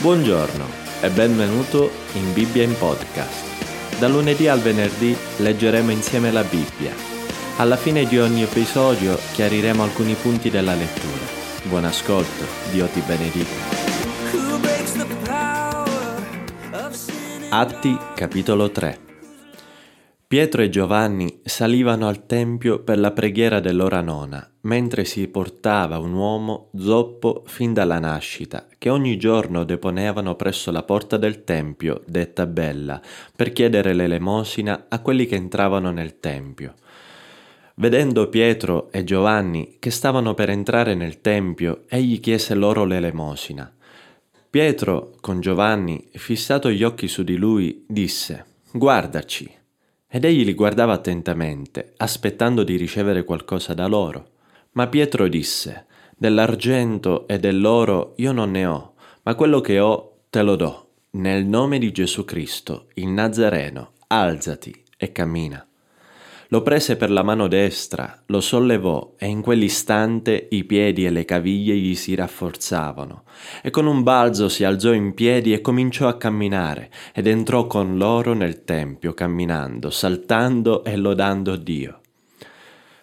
Buongiorno e benvenuto in Bibbia in podcast. Da lunedì al venerdì leggeremo insieme la Bibbia. Alla fine di ogni episodio chiariremo alcuni punti della lettura. Buon ascolto, Dio ti benedica. Atti capitolo 3 Pietro e Giovanni salivano al Tempio per la preghiera dell'ora nona, mentre si portava un uomo zoppo fin dalla nascita, che ogni giorno deponevano presso la porta del Tempio, detta Bella, per chiedere l'elemosina a quelli che entravano nel Tempio. Vedendo Pietro e Giovanni che stavano per entrare nel Tempio, egli chiese loro l'elemosina. Pietro, con Giovanni, fissato gli occhi su di lui, disse, Guardaci. Ed egli li guardava attentamente, aspettando di ricevere qualcosa da loro. Ma Pietro disse, Dell'argento e dell'oro io non ne ho, ma quello che ho te lo do. Nel nome di Gesù Cristo, il Nazareno, alzati e cammina. Lo prese per la mano destra, lo sollevò e in quell'istante i piedi e le caviglie gli si rafforzavano. E con un balzo si alzò in piedi e cominciò a camminare ed entrò con loro nel tempio camminando, saltando e lodando Dio.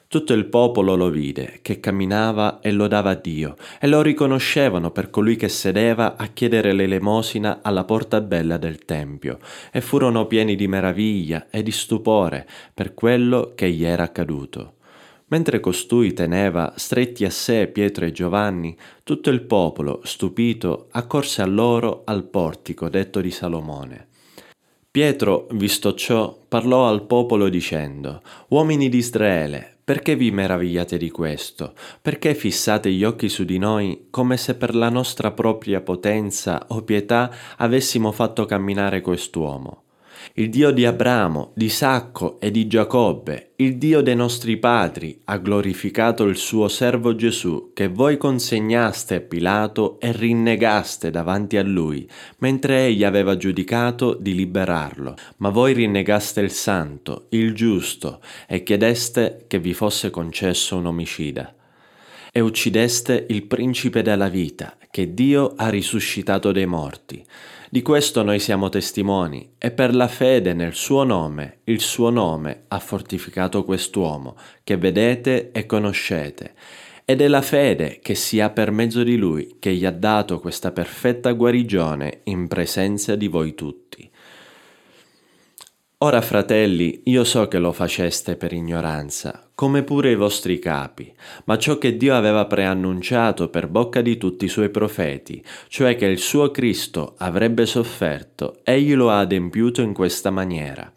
Tutto il popolo lo vide, che camminava e lodava Dio, e lo riconoscevano per colui che sedeva a chiedere l'elemosina alla porta bella del Tempio, e furono pieni di meraviglia e di stupore per quello che gli era accaduto. Mentre costui teneva stretti a sé Pietro e Giovanni, tutto il popolo, stupito, accorse a loro al portico detto di Salomone. Pietro, visto ciò, parlò al popolo dicendo, Uomini di Israele, perché vi meravigliate di questo? Perché fissate gli occhi su di noi come se per la nostra propria potenza o pietà avessimo fatto camminare quest'uomo? Il Dio di Abramo, di Isacco e di Giacobbe, il Dio dei nostri padri, ha glorificato il suo servo Gesù, che voi consegnaste a Pilato e rinnegaste davanti a lui, mentre egli aveva giudicato di liberarlo. Ma voi rinnegaste il santo, il giusto, e chiedeste che vi fosse concesso un omicida e uccideste il principe della vita, che Dio ha risuscitato dai morti. Di questo noi siamo testimoni, e per la fede nel suo nome, il suo nome ha fortificato quest'uomo, che vedete e conoscete. Ed è la fede che si ha per mezzo di lui che gli ha dato questa perfetta guarigione in presenza di voi tutti. Ora, fratelli, io so che lo faceste per ignoranza, come pure i vostri capi, ma ciò che Dio aveva preannunciato per bocca di tutti i suoi profeti, cioè che il suo Cristo avrebbe sofferto, egli lo ha adempiuto in questa maniera.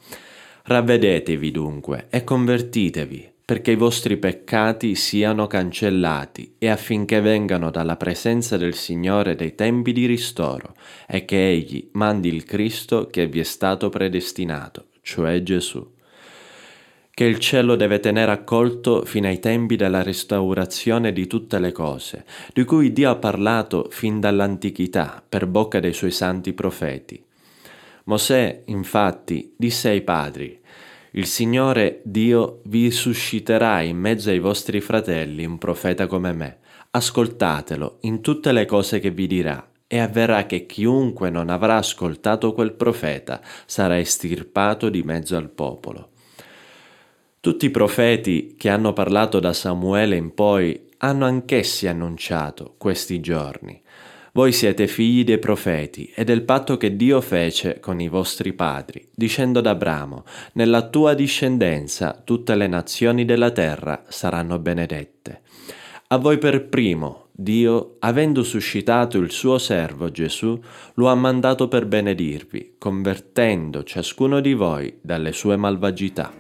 Ravvedetevi dunque e convertitevi, perché i vostri peccati siano cancellati e affinché vengano dalla presenza del Signore dei tempi di ristoro e che Egli mandi il Cristo che vi è stato predestinato cioè Gesù, che il cielo deve tenere accolto fino ai tempi della restaurazione di tutte le cose, di cui Dio ha parlato fin dall'antichità per bocca dei suoi santi profeti. Mosè, infatti, disse ai padri, il Signore Dio vi susciterà in mezzo ai vostri fratelli un profeta come me. Ascoltatelo in tutte le cose che vi dirà e avverrà che chiunque non avrà ascoltato quel profeta sarà estirpato di mezzo al popolo. Tutti i profeti che hanno parlato da Samuele in poi hanno anch'essi annunciato questi giorni. Voi siete figli dei profeti e del patto che Dio fece con i vostri padri, dicendo ad Abramo, nella tua discendenza tutte le nazioni della terra saranno benedette. A voi per primo, Dio, avendo suscitato il suo servo Gesù, lo ha mandato per benedirvi, convertendo ciascuno di voi dalle sue malvagità.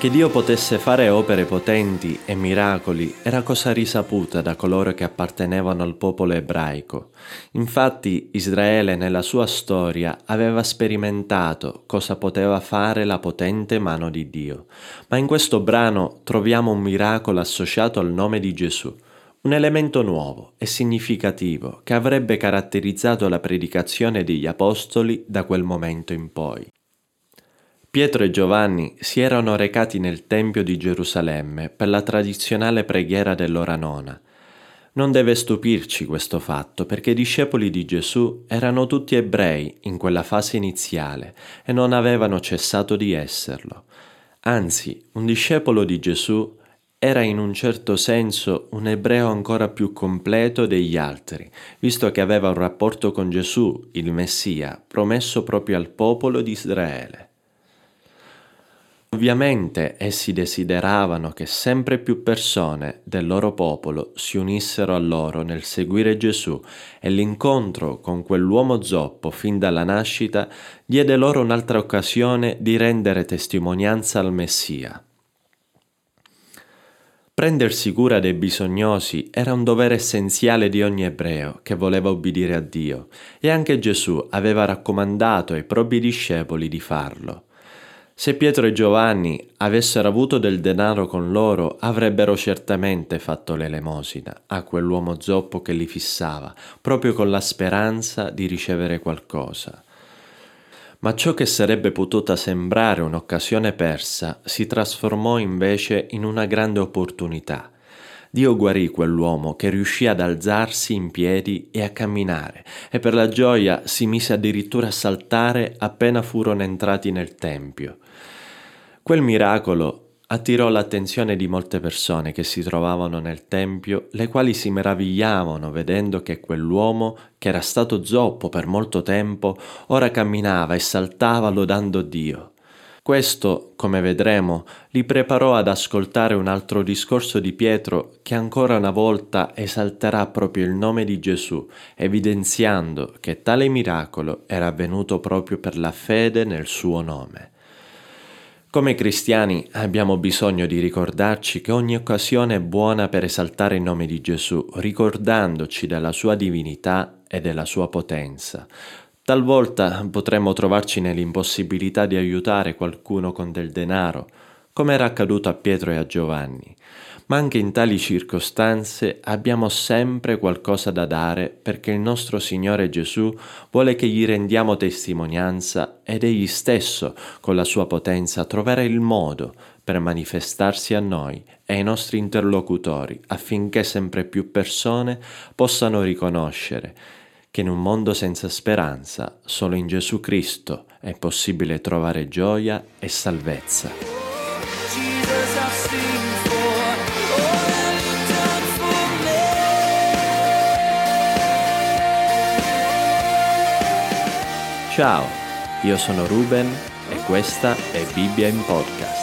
Che Dio potesse fare opere potenti e miracoli era cosa risaputa da coloro che appartenevano al popolo ebraico. Infatti Israele nella sua storia aveva sperimentato cosa poteva fare la potente mano di Dio. Ma in questo brano troviamo un miracolo associato al nome di Gesù, un elemento nuovo e significativo che avrebbe caratterizzato la predicazione degli Apostoli da quel momento in poi. Pietro e Giovanni si erano recati nel Tempio di Gerusalemme per la tradizionale preghiera dell'ora nona. Non deve stupirci questo fatto perché i discepoli di Gesù erano tutti ebrei in quella fase iniziale e non avevano cessato di esserlo. Anzi, un discepolo di Gesù era in un certo senso un ebreo ancora più completo degli altri, visto che aveva un rapporto con Gesù, il Messia, promesso proprio al popolo di Israele. Ovviamente essi desideravano che sempre più persone del loro popolo si unissero a loro nel seguire Gesù e l'incontro con quell'uomo zoppo fin dalla nascita diede loro un'altra occasione di rendere testimonianza al Messia. Prendersi cura dei bisognosi era un dovere essenziale di ogni ebreo che voleva obbedire a Dio e anche Gesù aveva raccomandato ai propri discepoli di farlo. Se Pietro e Giovanni avessero avuto del denaro con loro, avrebbero certamente fatto l'elemosina a quell'uomo zoppo che li fissava, proprio con la speranza di ricevere qualcosa ma ciò che sarebbe potuta sembrare un'occasione persa si trasformò invece in una grande opportunità. Dio guarì quell'uomo che riuscì ad alzarsi in piedi e a camminare, e per la gioia si mise addirittura a saltare appena furono entrati nel Tempio. Quel miracolo attirò l'attenzione di molte persone che si trovavano nel tempio, le quali si meravigliavano vedendo che quell'uomo, che era stato zoppo per molto tempo, ora camminava e saltava lodando Dio. Questo, come vedremo, li preparò ad ascoltare un altro discorso di Pietro che ancora una volta esalterà proprio il nome di Gesù, evidenziando che tale miracolo era avvenuto proprio per la fede nel suo nome. Come cristiani abbiamo bisogno di ricordarci che ogni occasione è buona per esaltare il nome di Gesù, ricordandoci della sua divinità e della sua potenza. Talvolta potremmo trovarci nell'impossibilità di aiutare qualcuno con del denaro, come era accaduto a Pietro e a Giovanni, ma anche in tali circostanze abbiamo sempre qualcosa da dare perché il nostro Signore Gesù vuole che gli rendiamo testimonianza ed egli stesso, con la sua potenza, troverà il modo per manifestarsi a noi e ai nostri interlocutori affinché sempre più persone possano riconoscere che in un mondo senza speranza solo in Gesù Cristo è possibile trovare gioia e salvezza. Ciao, io sono Ruben e questa è Bibbia in Podcast.